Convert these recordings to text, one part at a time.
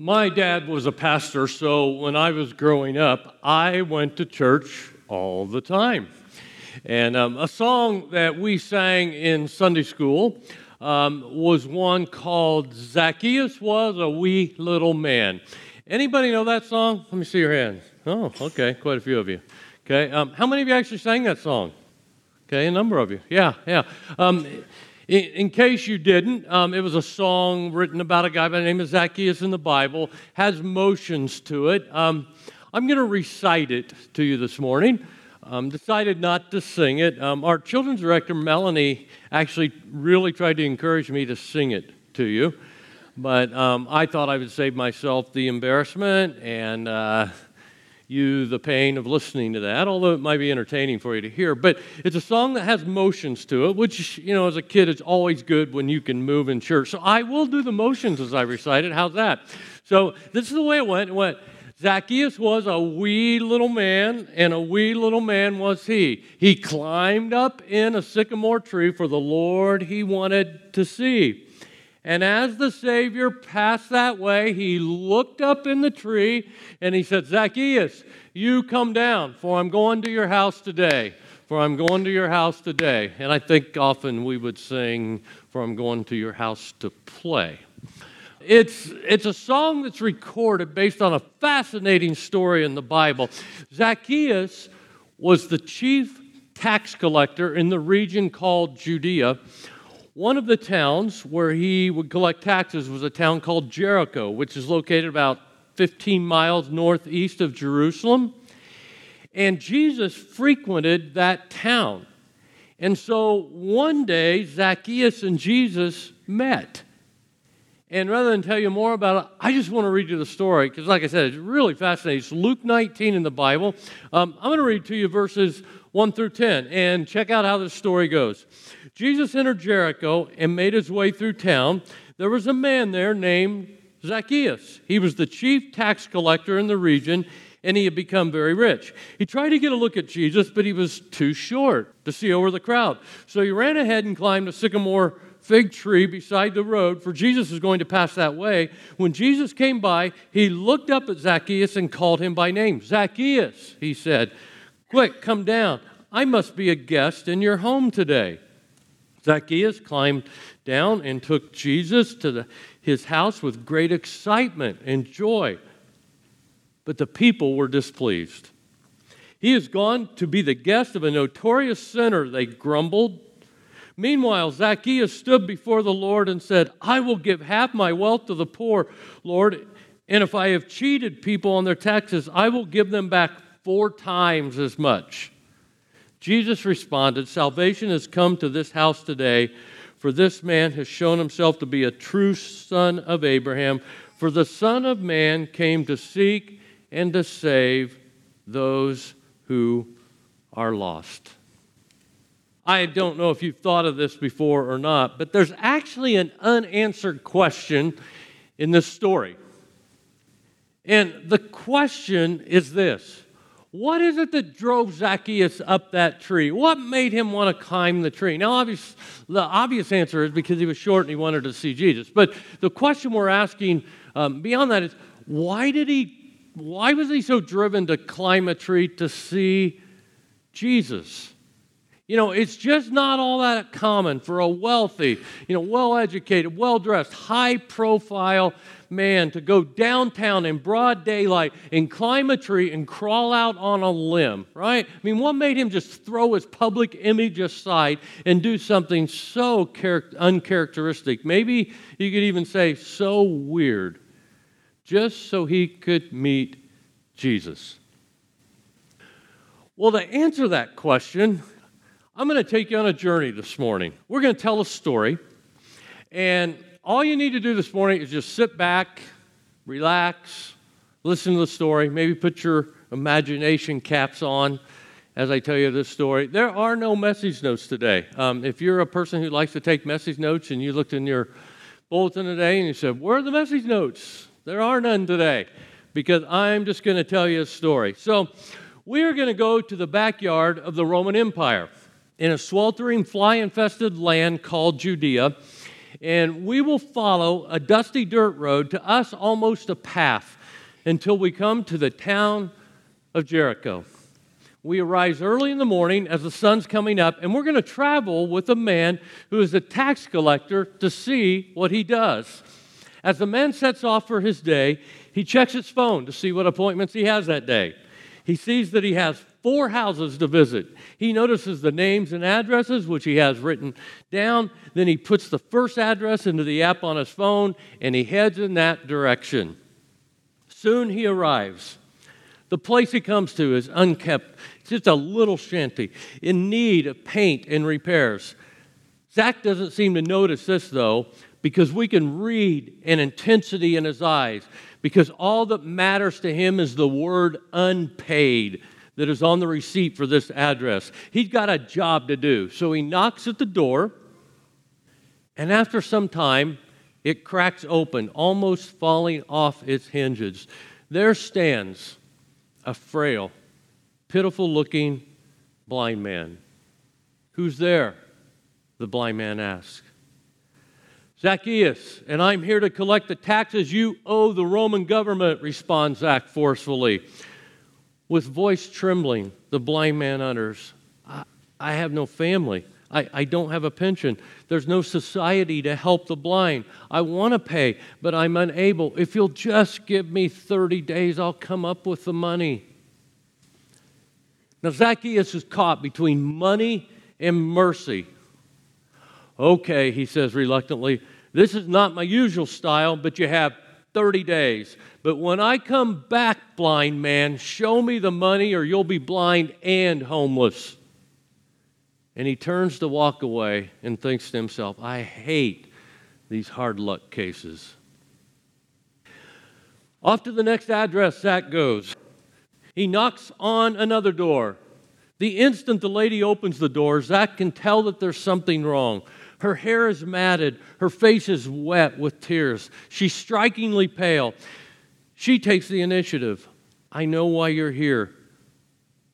My dad was a pastor, so when I was growing up, I went to church all the time. And um, a song that we sang in Sunday school um, was one called Zacchaeus Was a Wee Little Man. Anybody know that song? Let me see your hands. Oh, okay, quite a few of you. Okay, um, how many of you actually sang that song? Okay, a number of you. Yeah, yeah. In, in, case you didn't, um, it was a song written about a guy by the name of Zacchaeus in the Bible, has motions to it. Um, I'm going to recite it to you this morning. Um, decided not to sing it. Um, our children's director, Melanie, actually really tried to encourage me to sing it to you, but um, I thought I would save myself the embarrassment and uh, you the pain of listening to that, although it might be entertaining for you to hear. But it's a song that has motions to it, which, you know, as a kid, it's always good when you can move in church. So I will do the motions as I recite it. How's that? So this is the way it went. It went, Zacchaeus was a wee little man, and a wee little man was he. He climbed up in a sycamore tree for the Lord he wanted to see. And as the Savior passed that way, he looked up in the tree and he said, Zacchaeus, you come down, for I'm going to your house today. For I'm going to your house today. And I think often we would sing, For I'm going to your house to play. It's, it's a song that's recorded based on a fascinating story in the Bible. Zacchaeus was the chief tax collector in the region called Judea one of the towns where he would collect taxes was a town called Jericho, which is located about 15 miles northeast of Jerusalem. And Jesus frequented that town. And so one day, Zacchaeus and Jesus met. And rather than tell you more about it, I just want to read you the story because, like I said, it's really fascinating. It's Luke 19 in the Bible. Um, I'm going to read to you verses 1 through 10 and check out how this story goes. Jesus entered Jericho and made his way through town. There was a man there named Zacchaeus. He was the chief tax collector in the region and he had become very rich. He tried to get a look at Jesus, but he was too short to see over the crowd. So he ran ahead and climbed a sycamore fig tree beside the road, for Jesus was going to pass that way. When Jesus came by, he looked up at Zacchaeus and called him by name. Zacchaeus, he said, quick, come down. I must be a guest in your home today. Zacchaeus climbed down and took Jesus to the, his house with great excitement and joy. But the people were displeased. He has gone to be the guest of a notorious sinner, they grumbled. Meanwhile, Zacchaeus stood before the Lord and said, I will give half my wealth to the poor, Lord, and if I have cheated people on their taxes, I will give them back four times as much. Jesus responded, Salvation has come to this house today, for this man has shown himself to be a true son of Abraham. For the Son of Man came to seek and to save those who are lost. I don't know if you've thought of this before or not, but there's actually an unanswered question in this story. And the question is this what is it that drove Zacchaeus up that tree? What made him want to climb the tree? Now, obvious, the obvious answer is because he was short and he wanted to see Jesus. But the question we're asking um, beyond that is why did he? Why was he so driven to climb a tree to see Jesus? You know, it's just not all that common for a wealthy, you know, well educated, well dressed, high profile man to go downtown in broad daylight and climb a tree and crawl out on a limb, right? I mean, what made him just throw his public image aside and do something so char- uncharacteristic? Maybe you could even say so weird, just so he could meet Jesus. Well, to answer that question, I'm going to take you on a journey this morning. We're going to tell a story, and all you need to do this morning is just sit back, relax, listen to the story, maybe put your imagination caps on as I tell you this story. There are no message notes today. Um, if you're a person who likes to take message notes and you looked in your bulletin today and you said, Where are the message notes? There are none today because I'm just going to tell you a story. So, we are going to go to the backyard of the Roman Empire in a sweltering, fly infested land called Judea. and we will follow a dusty dirt road, to us almost a path, until we come to the town of Jericho. We arise early in the morning as the sun's coming up, and we're going to travel with a man who is a tax collector to see what he does. As the man sets off for his day, he checks his phone to see what appointments he has that day. He sees that he has four houses to visit. He notices the names and addresses, which he has written down. Then he puts the first address into the app on his phone and he heads in that direction. Soon he arrives. The place he comes to is unkept. It's just a little shanty in need of paint and repairs. Zach doesn't seem to notice this, though, because we can read an intensity in his eyes, because all that matters to him is the word unpaid that is on the receipt for this address. He's got a job to do. So he knocks at the door, and after some time, it cracks open, almost falling off its hinges. There stands a frail, pitiful looking blind man. Who's there? The blind man asks. Zacchaeus, and I'm here to collect the taxes you owe the Roman government, responds Zac forcefully. With voice trembling, the blind man utters, I, I have no family. I, I don't have a pension. There's no society to help the blind. I want to pay, but I'm unable. If you'll just give me 30 days, I'll come up with the money. Now, Zacchaeus is caught between money and mercy. Okay, he says reluctantly, this is not my usual style, but you have 30 days. But when I come back, blind man, show me the money or you'll be blind and homeless. And he turns to walk away and thinks to himself, I hate these hard luck cases. Off to the next address, Zach goes. He knocks on another door. The instant the lady opens the door, Zach can tell that there's something wrong. Her hair is matted, her face is wet with tears. She's strikingly pale. She takes the initiative. I know why you're here,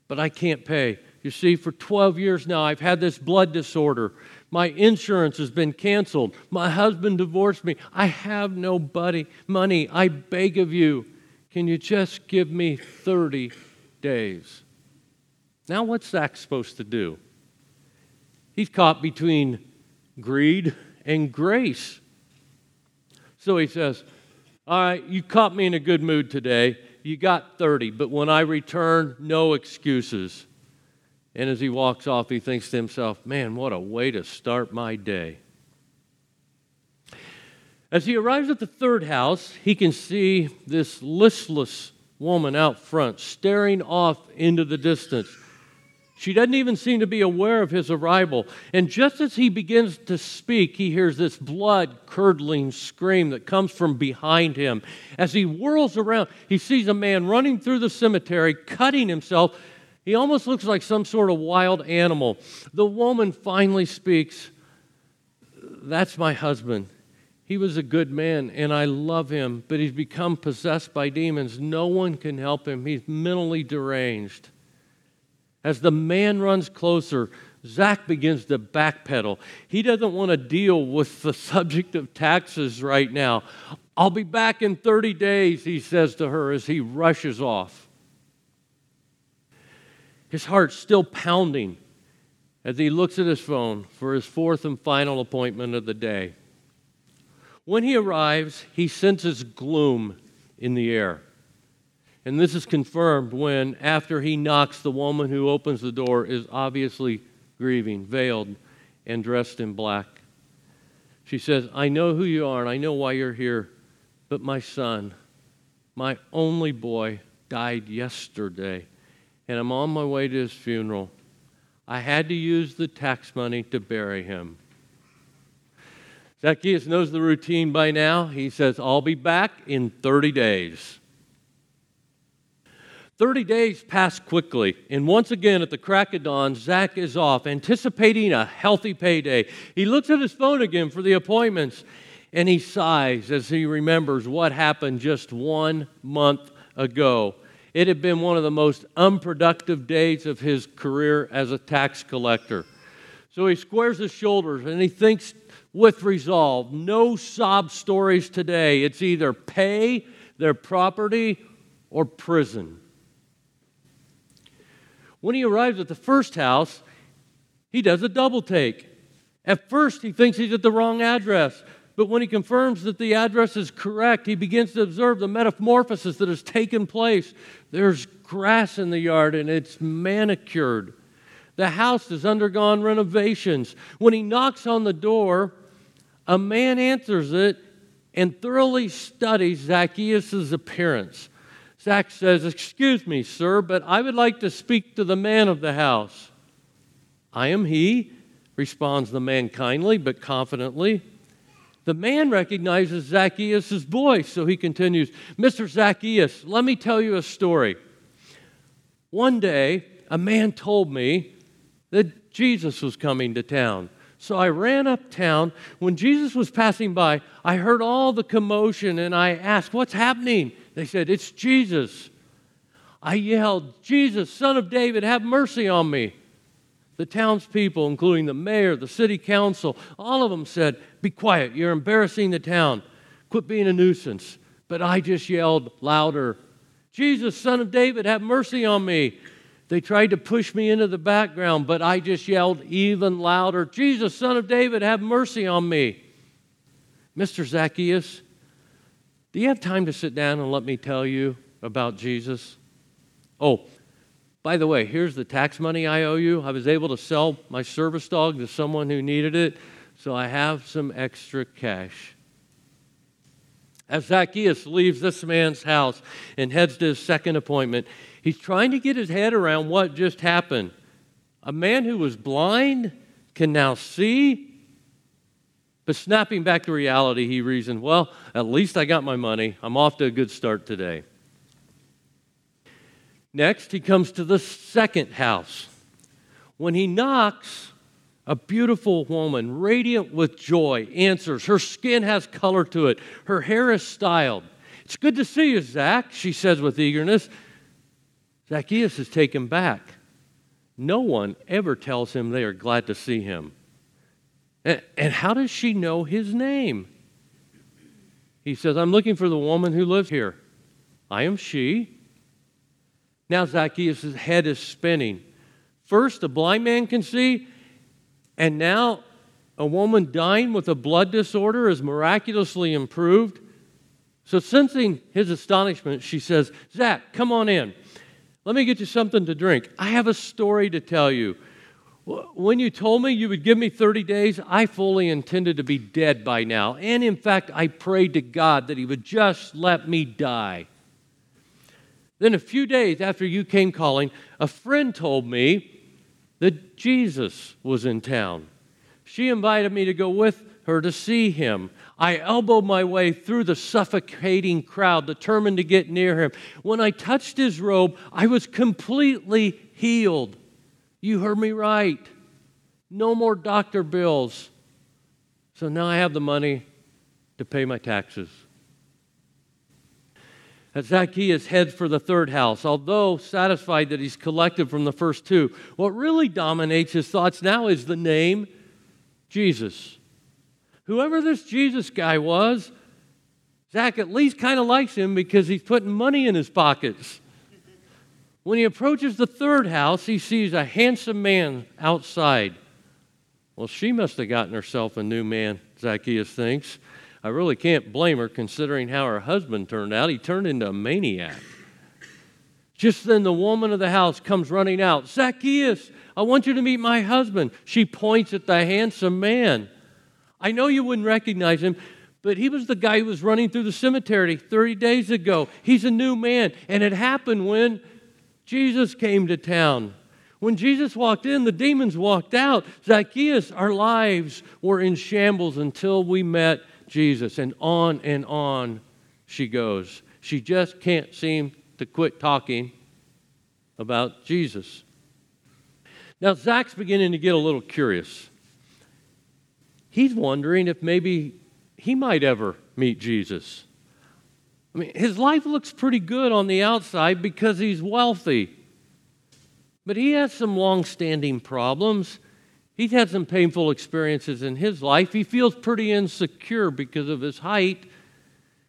but I can't pay. You see, for 12 years now, I've had this blood disorder. My insurance has been canceled. My husband divorced me. I have no buddy, money. I beg of you. Can you just give me 30 days? Now, what's Zach supposed to do? He's caught between greed and grace. So he says, All right, you caught me in a good mood today. You got 30, but when I return, no excuses. And as he walks off, he thinks to himself, Man, what a way to start my day. As he arrives at the third house, he can see this listless woman out front staring off into the distance. She doesn't even seem to be aware of his arrival. And just as he begins to speak, he hears this blood curdling scream that comes from behind him. As he whirls around, he sees a man running through the cemetery, cutting himself. He almost looks like some sort of wild animal. The woman finally speaks That's my husband. He was a good man, and I love him, but he's become possessed by demons. No one can help him. He's mentally deranged. As the man runs closer, Zach begins to backpedal. He doesn't want to deal with the subject of taxes right now. I'll be back in 30 days, he says to her as he rushes off. His heart's still pounding as he looks at his phone for his fourth and final appointment of the day. When he arrives, he senses gloom in the air. And this is confirmed when, after he knocks, the woman who opens the door is obviously grieving, veiled, and dressed in black. She says, I know who you are and I know why you're here, but my son, my only boy, died yesterday, and I'm on my way to his funeral. I had to use the tax money to bury him. Zacchaeus knows the routine by now. He says, I'll be back in 30 days. 30 days pass quickly, and once again at the crack of dawn, Zach is off, anticipating a healthy payday. He looks at his phone again for the appointments, and he sighs as he remembers what happened just one month ago. It had been one of the most unproductive days of his career as a tax collector. So he squares his shoulders and he thinks with resolve no sob stories today. It's either pay their property or prison. When he arrives at the first house, he does a double take. At first, he thinks he's at the wrong address. But when he confirms that the address is correct, he begins to observe the metamorphosis that has taken place. There's grass in the yard and it's manicured. The house has undergone renovations. When he knocks on the door, a man answers it and thoroughly studies Zacchaeus' appearance. Zach says, Excuse me, sir, but I would like to speak to the man of the house. I am he, responds the man kindly but confidently. The man recognizes Zacchaeus' voice, so he continues Mr. Zacchaeus, let me tell you a story. One day, a man told me that Jesus was coming to town. So I ran uptown. When Jesus was passing by, I heard all the commotion and I asked, What's happening? They said, It's Jesus. I yelled, Jesus, son of David, have mercy on me. The townspeople, including the mayor, the city council, all of them said, Be quiet, you're embarrassing the town. Quit being a nuisance. But I just yelled louder, Jesus, son of David, have mercy on me. They tried to push me into the background, but I just yelled even louder, Jesus, son of David, have mercy on me. Mr. Zacchaeus, do you have time to sit down and let me tell you about Jesus? Oh, by the way, here's the tax money I owe you. I was able to sell my service dog to someone who needed it, so I have some extra cash. As Zacchaeus leaves this man's house and heads to his second appointment, he's trying to get his head around what just happened. A man who was blind can now see. But snapping back to reality, he reasoned, well, at least I got my money. I'm off to a good start today. Next, he comes to the second house. When he knocks, a beautiful woman, radiant with joy, answers. Her skin has color to it, her hair is styled. It's good to see you, Zach, she says with eagerness. Zacchaeus is taken back. No one ever tells him they are glad to see him. And how does she know his name? He says, I'm looking for the woman who lives here. I am she. Now Zacchaeus' head is spinning. First, a blind man can see, and now a woman dying with a blood disorder is miraculously improved. So, sensing his astonishment, she says, Zach, come on in. Let me get you something to drink. I have a story to tell you. When you told me you would give me 30 days, I fully intended to be dead by now. And in fact, I prayed to God that He would just let me die. Then, a few days after you came calling, a friend told me that Jesus was in town. She invited me to go with her to see him. I elbowed my way through the suffocating crowd, determined to get near him. When I touched his robe, I was completely healed. You heard me right. No more doctor bills. So now I have the money to pay my taxes. As Zacchaeus heads for the third house, although satisfied that he's collected from the first two, what really dominates his thoughts now is the name Jesus. Whoever this Jesus guy was, Zach at least kind of likes him because he's putting money in his pockets. When he approaches the third house, he sees a handsome man outside. Well, she must have gotten herself a new man, Zacchaeus thinks. I really can't blame her considering how her husband turned out. He turned into a maniac. Just then, the woman of the house comes running out. Zacchaeus, I want you to meet my husband. She points at the handsome man. I know you wouldn't recognize him, but he was the guy who was running through the cemetery 30 days ago. He's a new man, and it happened when Jesus came to town. When Jesus walked in, the demons walked out. Zacchaeus, our lives were in shambles until we met Jesus. And on and on she goes. She just can't seem to quit talking about Jesus. Now, Zach's beginning to get a little curious. He's wondering if maybe he might ever meet Jesus. I mean, his life looks pretty good on the outside because he's wealthy. But he has some long standing problems. He's had some painful experiences in his life. He feels pretty insecure because of his height.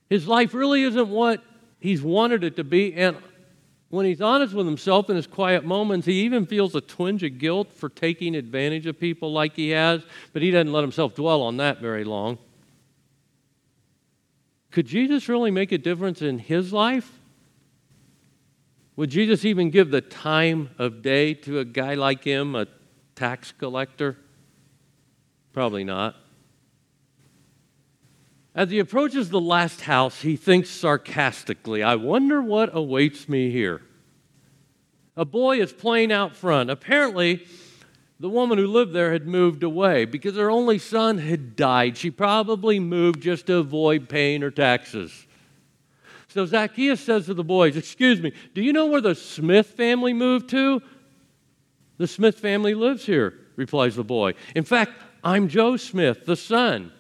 His life really isn't what he's wanted it to be. And when he's honest with himself in his quiet moments, he even feels a twinge of guilt for taking advantage of people like he has, but he doesn't let himself dwell on that very long. Could Jesus really make a difference in his life? Would Jesus even give the time of day to a guy like him, a tax collector? Probably not. As he approaches the last house, he thinks sarcastically, I wonder what awaits me here. A boy is playing out front. Apparently, the woman who lived there had moved away because her only son had died. She probably moved just to avoid paying her taxes. So Zacchaeus says to the boys, Excuse me, do you know where the Smith family moved to? The Smith family lives here, replies the boy. In fact, I'm Joe Smith, the son.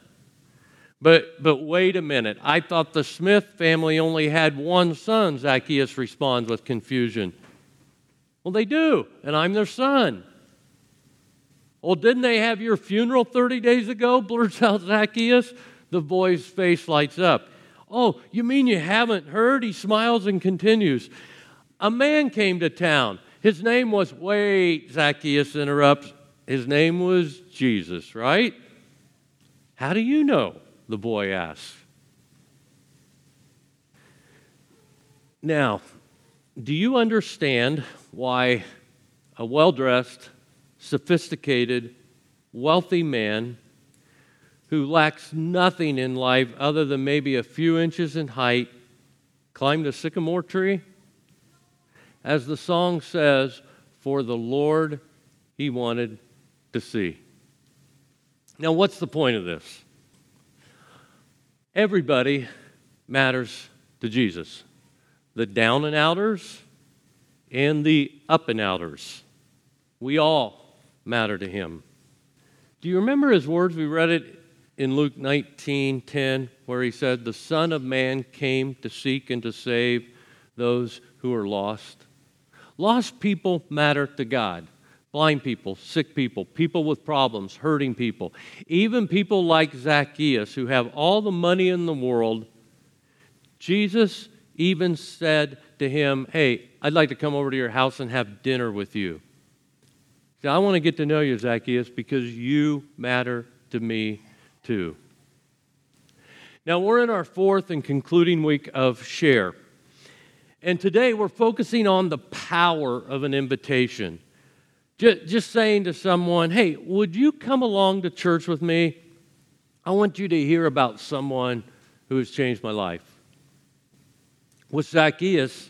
But, but wait a minute. I thought the Smith family only had one son, Zacchaeus responds with confusion. Well, they do, and I'm their son. Well, didn't they have your funeral 30 days ago? blurts out Zacchaeus. The boy's face lights up. Oh, you mean you haven't heard? He smiles and continues. A man came to town. His name was, wait, Zacchaeus interrupts. His name was Jesus, right? How do you know? The boy asks. Now, do you understand why a well dressed, sophisticated, wealthy man who lacks nothing in life other than maybe a few inches in height climbed a sycamore tree? As the song says, for the Lord he wanted to see. Now, what's the point of this? Everybody matters to Jesus the down and outers and the up and outers. We all matter to him. Do you remember his words? We read it in Luke 19 10, where he said, The Son of Man came to seek and to save those who are lost. Lost people matter to God. Blind people, sick people, people with problems, hurting people, even people like Zacchaeus who have all the money in the world. Jesus even said to him, Hey, I'd like to come over to your house and have dinner with you. I want to get to know you, Zacchaeus, because you matter to me too. Now, we're in our fourth and concluding week of Share. And today we're focusing on the power of an invitation. Just, just saying to someone, hey, would you come along to church with me? I want you to hear about someone who has changed my life. With Zacchaeus,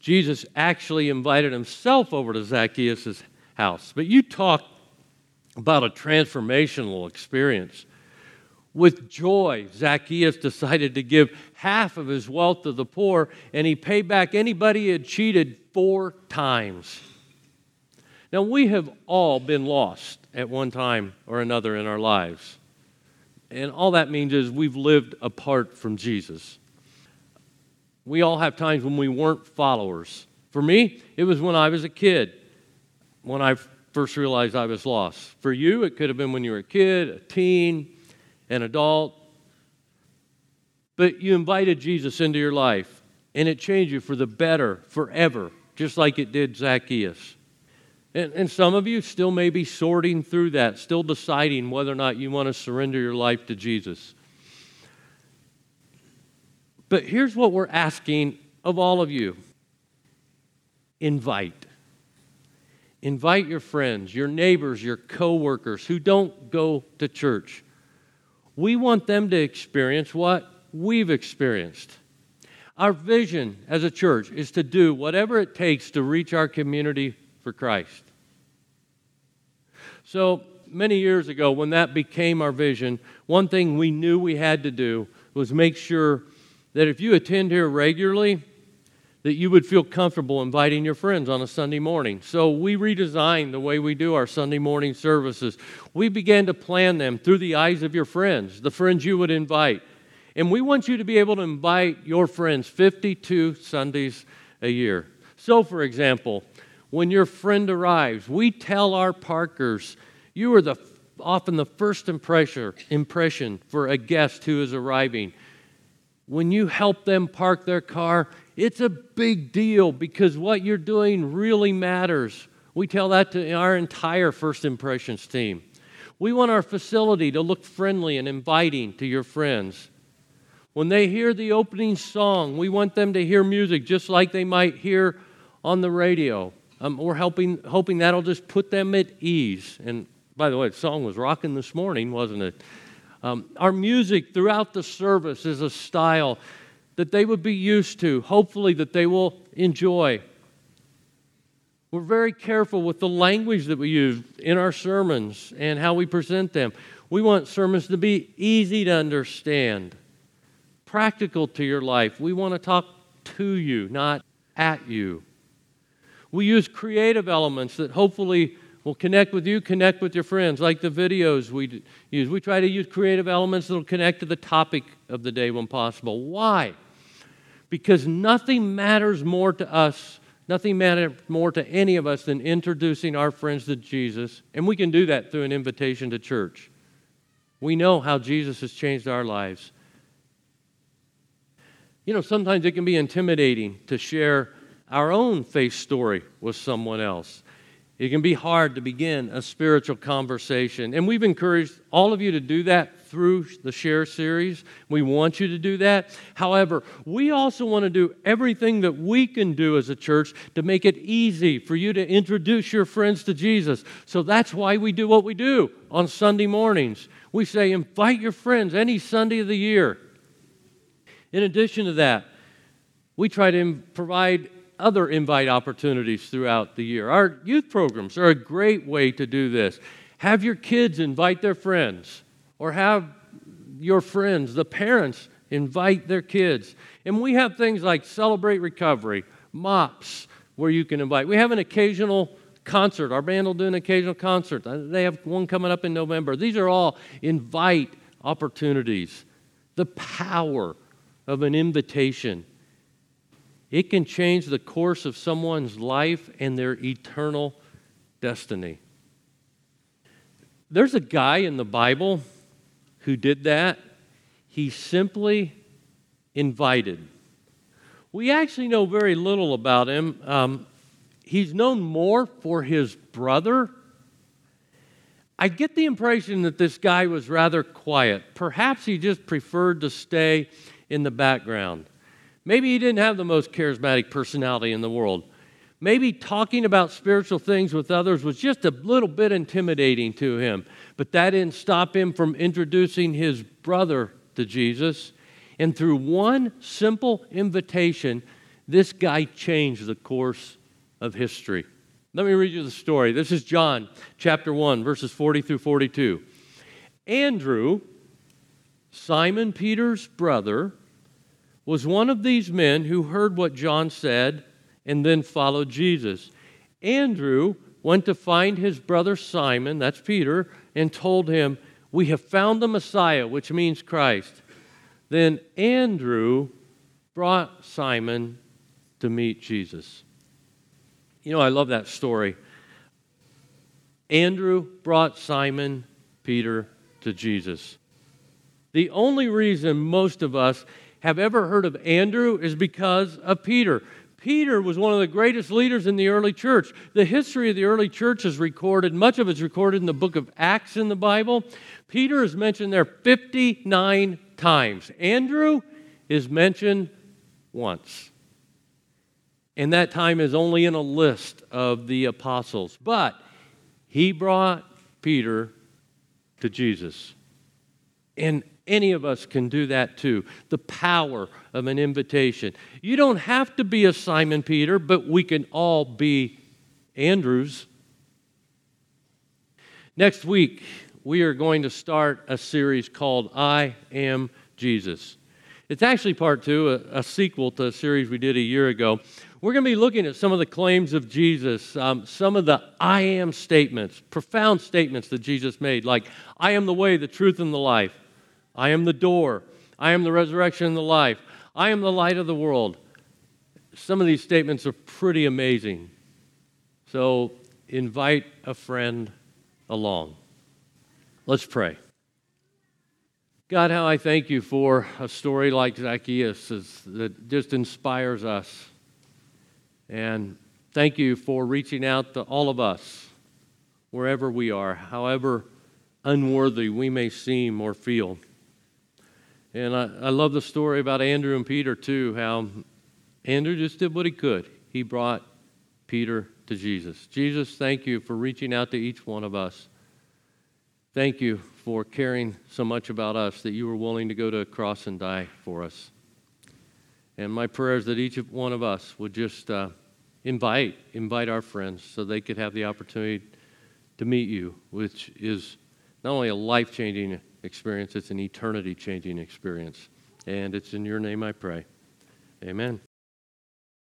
Jesus actually invited himself over to Zacchaeus' house. But you talk about a transformational experience. With joy, Zacchaeus decided to give half of his wealth to the poor, and he paid back anybody he had cheated four times. Now, we have all been lost at one time or another in our lives. And all that means is we've lived apart from Jesus. We all have times when we weren't followers. For me, it was when I was a kid, when I first realized I was lost. For you, it could have been when you were a kid, a teen, an adult. But you invited Jesus into your life, and it changed you for the better forever, just like it did Zacchaeus. And, and some of you still may be sorting through that, still deciding whether or not you want to surrender your life to Jesus. But here's what we're asking of all of you invite. Invite your friends, your neighbors, your coworkers who don't go to church. We want them to experience what we've experienced. Our vision as a church is to do whatever it takes to reach our community for Christ. So many years ago, when that became our vision, one thing we knew we had to do was make sure that if you attend here regularly, that you would feel comfortable inviting your friends on a Sunday morning. So we redesigned the way we do our Sunday morning services. We began to plan them through the eyes of your friends, the friends you would invite. And we want you to be able to invite your friends 52 Sundays a year. So, for example, when your friend arrives, we tell our parkers, You are the, often the first impression, impression for a guest who is arriving. When you help them park their car, it's a big deal because what you're doing really matters. We tell that to our entire First Impressions team. We want our facility to look friendly and inviting to your friends. When they hear the opening song, we want them to hear music just like they might hear on the radio. Um, we're helping, hoping that'll just put them at ease. And by the way, the song was rocking this morning, wasn't it? Um, our music throughout the service is a style that they would be used to, hopefully, that they will enjoy. We're very careful with the language that we use in our sermons and how we present them. We want sermons to be easy to understand, practical to your life. We want to talk to you, not at you. We use creative elements that hopefully will connect with you, connect with your friends, like the videos we use. We try to use creative elements that will connect to the topic of the day when possible. Why? Because nothing matters more to us, nothing matters more to any of us than introducing our friends to Jesus. And we can do that through an invitation to church. We know how Jesus has changed our lives. You know, sometimes it can be intimidating to share our own faith story with someone else. It can be hard to begin a spiritual conversation. And we've encouraged all of you to do that through the Share series. We want you to do that. However, we also want to do everything that we can do as a church to make it easy for you to introduce your friends to Jesus. So that's why we do what we do on Sunday mornings. We say, invite your friends any Sunday of the year. In addition to that, we try to provide other invite opportunities throughout the year. Our youth programs are a great way to do this. Have your kids invite their friends, or have your friends, the parents, invite their kids. And we have things like Celebrate Recovery, MOPS, where you can invite. We have an occasional concert. Our band will do an occasional concert. Uh, they have one coming up in November. These are all invite opportunities. The power of an invitation it can change the course of someone's life and their eternal destiny. There's a guy in the Bible who did that. He simply invited. We actually know very little about him. Um, he's known more for his brother. I get the impression that this guy was rather quiet. Perhaps he just preferred to stay in the background. Maybe he didn't have the most charismatic personality in the world. Maybe talking about spiritual things with others was just a little bit intimidating to him, but that didn't stop him from introducing his brother to Jesus. And through one simple invitation, this guy changed the course of history. Let me read you the story. This is John chapter 1, verses 40 through 42. Andrew, Simon Peter's brother, was one of these men who heard what John said and then followed Jesus. Andrew went to find his brother Simon, that's Peter, and told him, We have found the Messiah, which means Christ. Then Andrew brought Simon to meet Jesus. You know, I love that story. Andrew brought Simon Peter to Jesus. The only reason most of us have ever heard of Andrew is because of Peter. Peter was one of the greatest leaders in the early church. The history of the early church is recorded, much of it's recorded in the book of Acts in the Bible. Peter is mentioned there 59 times. Andrew is mentioned once. And that time is only in a list of the apostles. But he brought Peter to Jesus. And any of us can do that too. The power of an invitation. You don't have to be a Simon Peter, but we can all be Andrews. Next week, we are going to start a series called I Am Jesus. It's actually part two, a, a sequel to a series we did a year ago. We're going to be looking at some of the claims of Jesus, um, some of the I am statements, profound statements that Jesus made, like, I am the way, the truth, and the life. I am the door. I am the resurrection and the life. I am the light of the world. Some of these statements are pretty amazing. So invite a friend along. Let's pray. God, how I thank you for a story like Zacchaeus that just inspires us. And thank you for reaching out to all of us, wherever we are, however unworthy we may seem or feel. And I, I love the story about Andrew and Peter, too, how Andrew just did what he could. He brought Peter to Jesus. Jesus, thank you for reaching out to each one of us. Thank you for caring so much about us that you were willing to go to a cross and die for us. And my prayer is that each one of us would just uh, invite, invite our friends so they could have the opportunity to meet you, which is not only a life changing experience, it's an eternity changing experience. And it's in your name I pray. Amen.